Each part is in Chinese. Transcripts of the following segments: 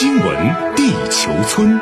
新闻地球村，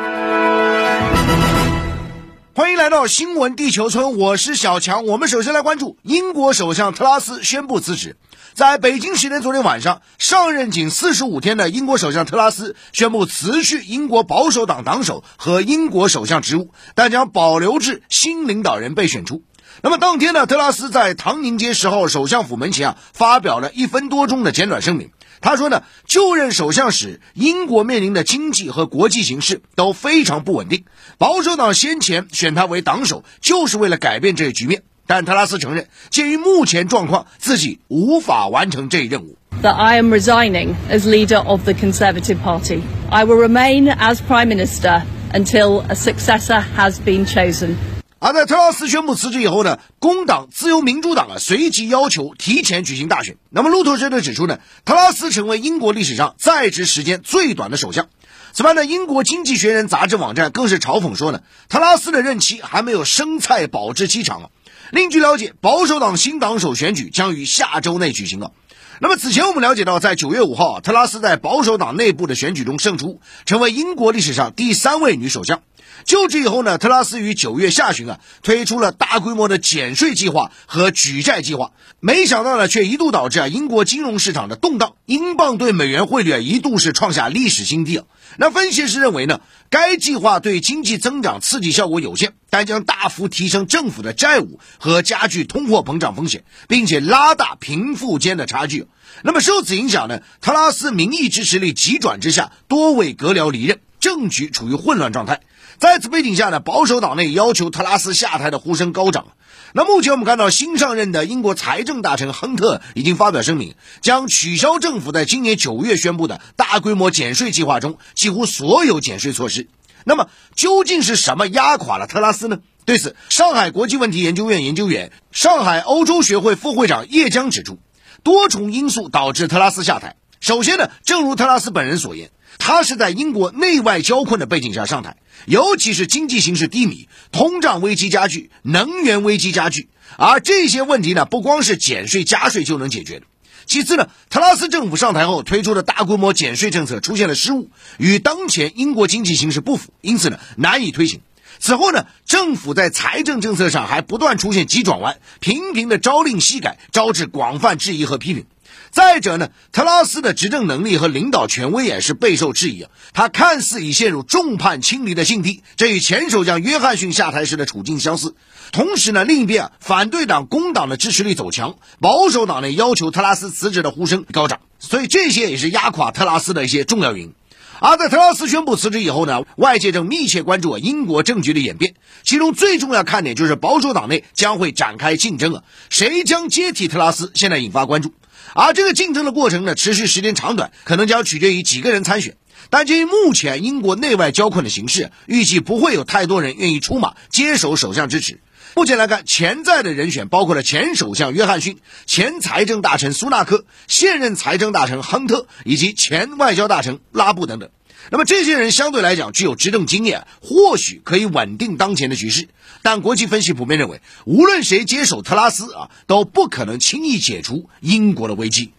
欢迎来到新闻地球村，我是小强。我们首先来关注英国首相特拉斯宣布辞职。在北京时间昨天晚上，上任仅四十五天的英国首相特拉斯宣布辞去英国保守党党首和英国首相职务，但将保留至新领导人被选出。那么当天呢，特拉斯在唐宁街十号首相府门前啊，发表了一分多钟的简短声明。他说呢，就任首相时，英国面临的经济和国际形势都非常不稳定。保守党先前选他为党首，就是为了改变这一局面。但特拉斯承认，鉴于目前状况，自己无法完成这一任务。That I am resigning as leader of the Conservative Party. I will remain as Prime Minister until a successor has been chosen. 而在特拉斯宣布辞职以后呢，工党、自由民主党啊随即要求提前举行大选。那么路透社就指出呢，特拉斯成为英国历史上在职时间最短的首相。此外呢，英国经济学人杂志网站更是嘲讽说呢，特拉斯的任期还没有生菜保质期长啊。另据了解，保守党新党首选举将于下周内举行啊。那么此前我们了解到，在九月五号，特拉斯在保守党内部的选举中胜出，成为英国历史上第三位女首相。就职以后呢，特拉斯于九月下旬啊推出了大规模的减税计划和举债计划，没想到呢却一度导致啊英国金融市场的动荡，英镑对美元汇率啊一度是创下历史新低啊。那分析师认为呢，该计划对经济增长刺激效果有限，但将大幅提升政府的债务和加剧通货膨胀风险，并且拉大贫富间的差距。那么受此影响呢，特拉斯民意支持率急转直下，多位阁僚离任，政局处于混乱状态。在此背景下呢，保守党内要求特拉斯下台的呼声高涨。那目前我们看到，新上任的英国财政大臣亨特已经发表声明，将取消政府在今年九月宣布的大规模减税计划中几乎所有减税措施。那么，究竟是什么压垮了特拉斯呢？对此，上海国际问题研究院研究员、上海欧洲学会副会长叶江指出，多重因素导致特拉斯下台。首先呢，正如特拉斯本人所言。他是在英国内外交困的背景下上台，尤其是经济形势低迷、通胀危机加剧、能源危机加剧，而这些问题呢，不光是减税加税就能解决的。其次呢，特拉斯政府上台后推出的大规模减税政策出现了失误，与当前英国经济形势不符，因此呢难以推行。此后呢，政府在财政政策上还不断出现急转弯，频频的朝令夕改，招致广泛质疑和批评。再者呢，特拉斯的执政能力和领导权威也是备受质疑啊。他看似已陷入众叛亲离的境地，这与前首相约翰逊下台时的处境相似。同时呢，另一边啊，反对党工党的支持力走强，保守党内要求特拉斯辞职的呼声高涨，所以这些也是压垮特拉斯的一些重要原因。而在特拉斯宣布辞职以后呢，外界正密切关注英国政局的演变，其中最重要看点就是保守党内将会展开竞争啊，谁将接替特拉斯，现在引发关注。而这个竞争的过程呢，持续时间长短，可能将取决于几个人参选。但基于目前英国内外交困的形势，预计不会有太多人愿意出马接手首相之职。目前来看，潜在的人选包括了前首相约翰逊、前财政大臣苏纳克、现任财政大臣亨特以及前外交大臣拉布等等。那么这些人相对来讲具有执政经验，或许可以稳定当前的局势。但国际分析普遍认为，无论谁接手特拉斯啊，都不可能轻易解除英国的危机。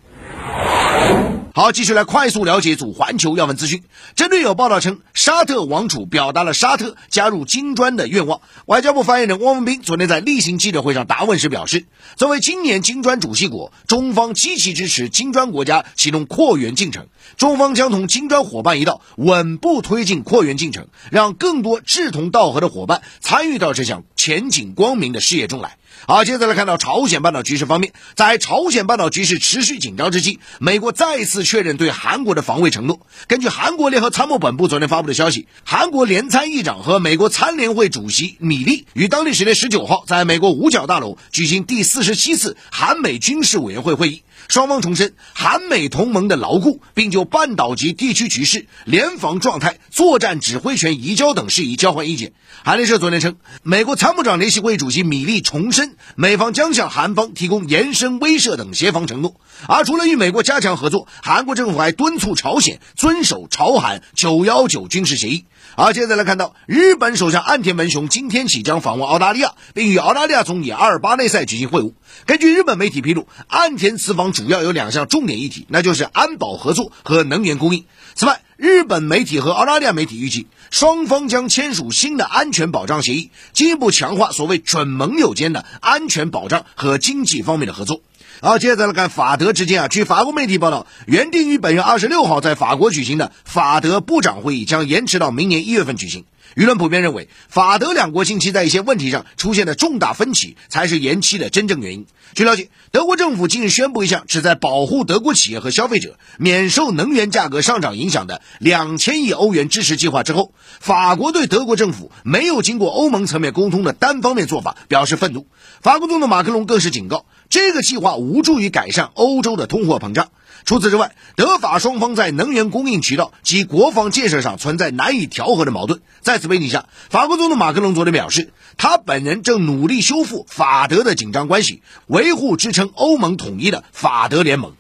好，继续来快速了解组环球要闻资讯。针对有报道称沙特王储表达了沙特加入金砖的愿望，外交部发言人汪文斌昨天在例行记者会上答问时表示，作为今年金砖主席国，中方积极支持金砖国家启动扩员进程，中方将同金砖伙伴一道稳步推进扩员进程，让更多志同道合的伙伴参与到这项前景光明的事业中来。好，接着来看到朝鲜半岛局势方面，在朝鲜半岛局势持续紧张之际，美国再次确认对韩国的防卫承诺。根据韩国联合参谋本部昨天发布的消息，韩国联参议长和美国参联会主席米利于当地时间十九号在美国五角大楼举行第四十七次韩美军事委员会会议。双方重申韩美同盟的牢固，并就半岛及地区局势、联防状态、作战指挥权移交等事宜交换意见。韩联社昨天称，美国参谋长联席会议主席米利重申，美方将向韩方提供延伸威慑等协防承诺。而除了与美国加强合作，韩国政府还敦促朝鲜遵守朝韩九幺九军事协议。而接着来看到，日本首相岸田文雄今天起将访问澳大利亚，并与澳大利亚总理阿尔巴内塞举行会晤。根据日本媒体披露，岸田此访。主要有两项重点议题，那就是安保合作和能源供应。此外，日本媒体和澳大利亚媒体预计，双方将签署新的安全保障协议，进一步强化所谓准盟友间的安全保障和经济方面的合作。好，接着来看法德之间啊，据法国媒体报道，原定于本月二十六号在法国举行的法德部长会议将延迟到明年一月份举行。舆论普遍认为，法德两国近期在一些问题上出现的重大分歧，才是延期的真正原因。据了解，德国政府近日宣布一项旨在保护德国企业和消费者免受能源价格上涨影响的两千亿欧元支持计划之后，法国对德国政府没有经过欧盟层面沟通的单方面做法表示愤怒。法国总统马克龙更是警告，这个计划无助于改善欧洲的通货膨胀。除此之外，德法双方在能源供应渠道及国防建设上存在难以调和的矛盾。在此背景下，法国总统马克龙昨天表示，他本人正努力修复法德的紧张关系，维护支撑欧盟统一的法德联盟。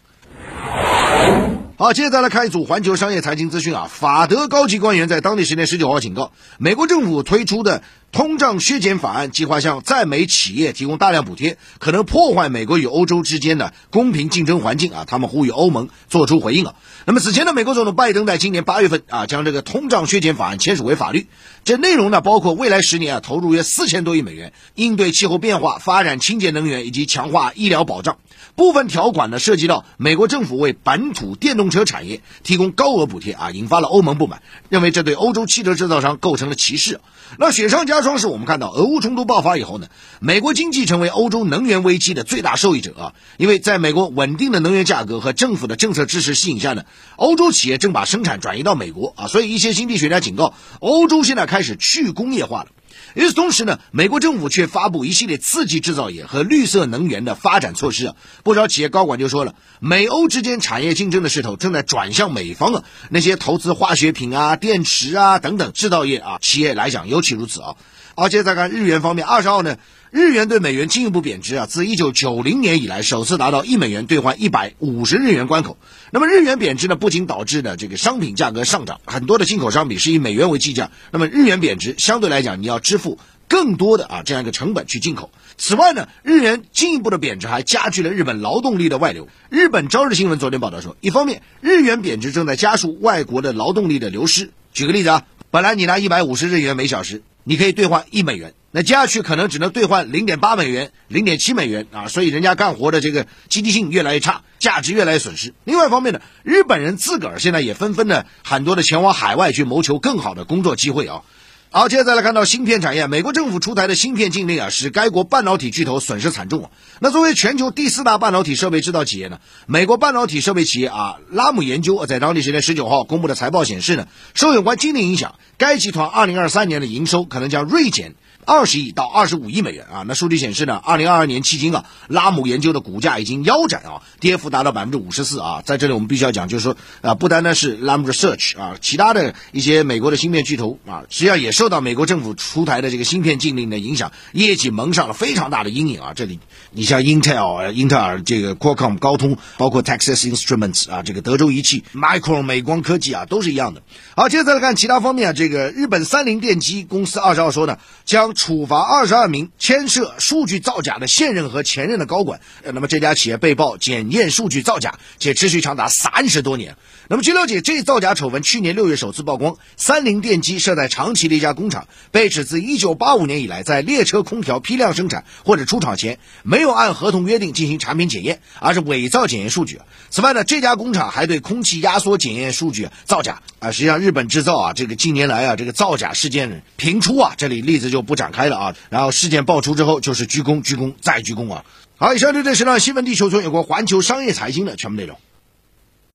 好，接着再来看一组环球商业财经资讯啊。法德高级官员在当地时间十九号警告，美国政府推出的通胀削减法案计划向在美企业提供大量补贴，可能破坏美国与欧洲之间的公平竞争环境啊。他们呼吁欧盟做出回应啊。那么此前呢，美国总统拜登在今年八月份啊，将这个通胀削减法案签署为法律。这内容呢，包括未来十年啊，投入约四千多亿美元，应对气候变化、发展清洁能源以及强化医疗保障。部分条款呢，涉及到美国政府为本土电动车产业提供高额补贴啊，引发了欧盟不满，认为这对欧洲汽车制造商构成了歧视。那雪上加霜是我们看到俄乌冲突爆发以后呢，美国经济成为欧洲能源危机的最大受益者啊，因为在美国稳定的能源价格和政府的政策支持吸引下呢，欧洲企业正把生产转移到美国啊，所以一些经济学家警告，欧洲现在开始去工业化了。与此同时呢，美国政府却发布一系列刺激制造业和绿色能源的发展措施啊。不少企业高管就说了，美欧之间产业竞争的势头正在转向美方啊。那些投资化学品啊、电池啊等等制造业啊企业来讲尤其如此啊。而且再看日元方面，二十号呢。日元对美元进一步贬值啊，自一九九零年以来首次达到一美元兑换一百五十日元关口。那么日元贬值呢，不仅导致呢这个商品价格上涨，很多的进口商品是以美元为计价。那么日元贬值，相对来讲你要支付更多的啊这样一个成本去进口。此外呢，日元进一步的贬值还加剧了日本劳动力的外流。日本朝日新闻昨天报道说，一方面日元贬值正在加速外国的劳动力的流失。举个例子啊，本来你拿一百五十日元每小时，你可以兑换一美元。那接下去可能只能兑换零点八美元、零点七美元啊，所以人家干活的这个积极性越来越差，价值越来越损失。另外一方面呢，日本人自个儿现在也纷纷的很多的前往海外去谋求更好的工作机会啊。好，接着再来看到芯片产业，美国政府出台的芯片禁令啊，使该国半导体巨头损失惨重啊。那作为全球第四大半导体设备制造企业呢，美国半导体设备企业啊，拉姆研究在当地时间十九号公布的财报显示呢，受有关禁令影响，该集团二零二三年的营收可能将锐减。二十亿到二十五亿美元啊！那数据显示呢，二零二二年迄今啊，拉姆研究的股价已经腰斩啊，跌幅达到百分之五十四啊。在这里我们必须要讲，就是说啊，不单单是 Lam Research 啊，其他的一些美国的芯片巨头啊，实际上也是受到美国政府出台的这个芯片禁令的影响，业绩蒙上了非常大的阴影啊。这里你像 Intel、英特尔、这个 Qualcomm、高通，包括 Texas Instruments 啊，这个德州仪器、Micron 美光科技啊，都是一样的。好，接着再来看其他方面啊，这个日本三菱电机公司二十号说呢，将处罚二十二名牵涉数据造假的现任和前任的高管。那么这家企业被曝检验数据造假，且持续长达三十多年。那么据了解，这造假丑闻去年六月首次曝光。三菱电机设在长崎的一家工厂，被指自一九八五年以来，在列车空调批量生产或者出厂前，没有按合同约定进行产品检验，而是伪造检验数据。此外呢，这家工厂还对空气压缩检验数据造假啊。实际上，日本制造啊，这个近年来啊，这个造假事件频出啊。这里例子就不展开了啊。然后事件爆出之后，就是鞠躬、鞠躬再鞠躬啊！好，以上就是这十段新闻地球村有关环球商业财经的全部内容。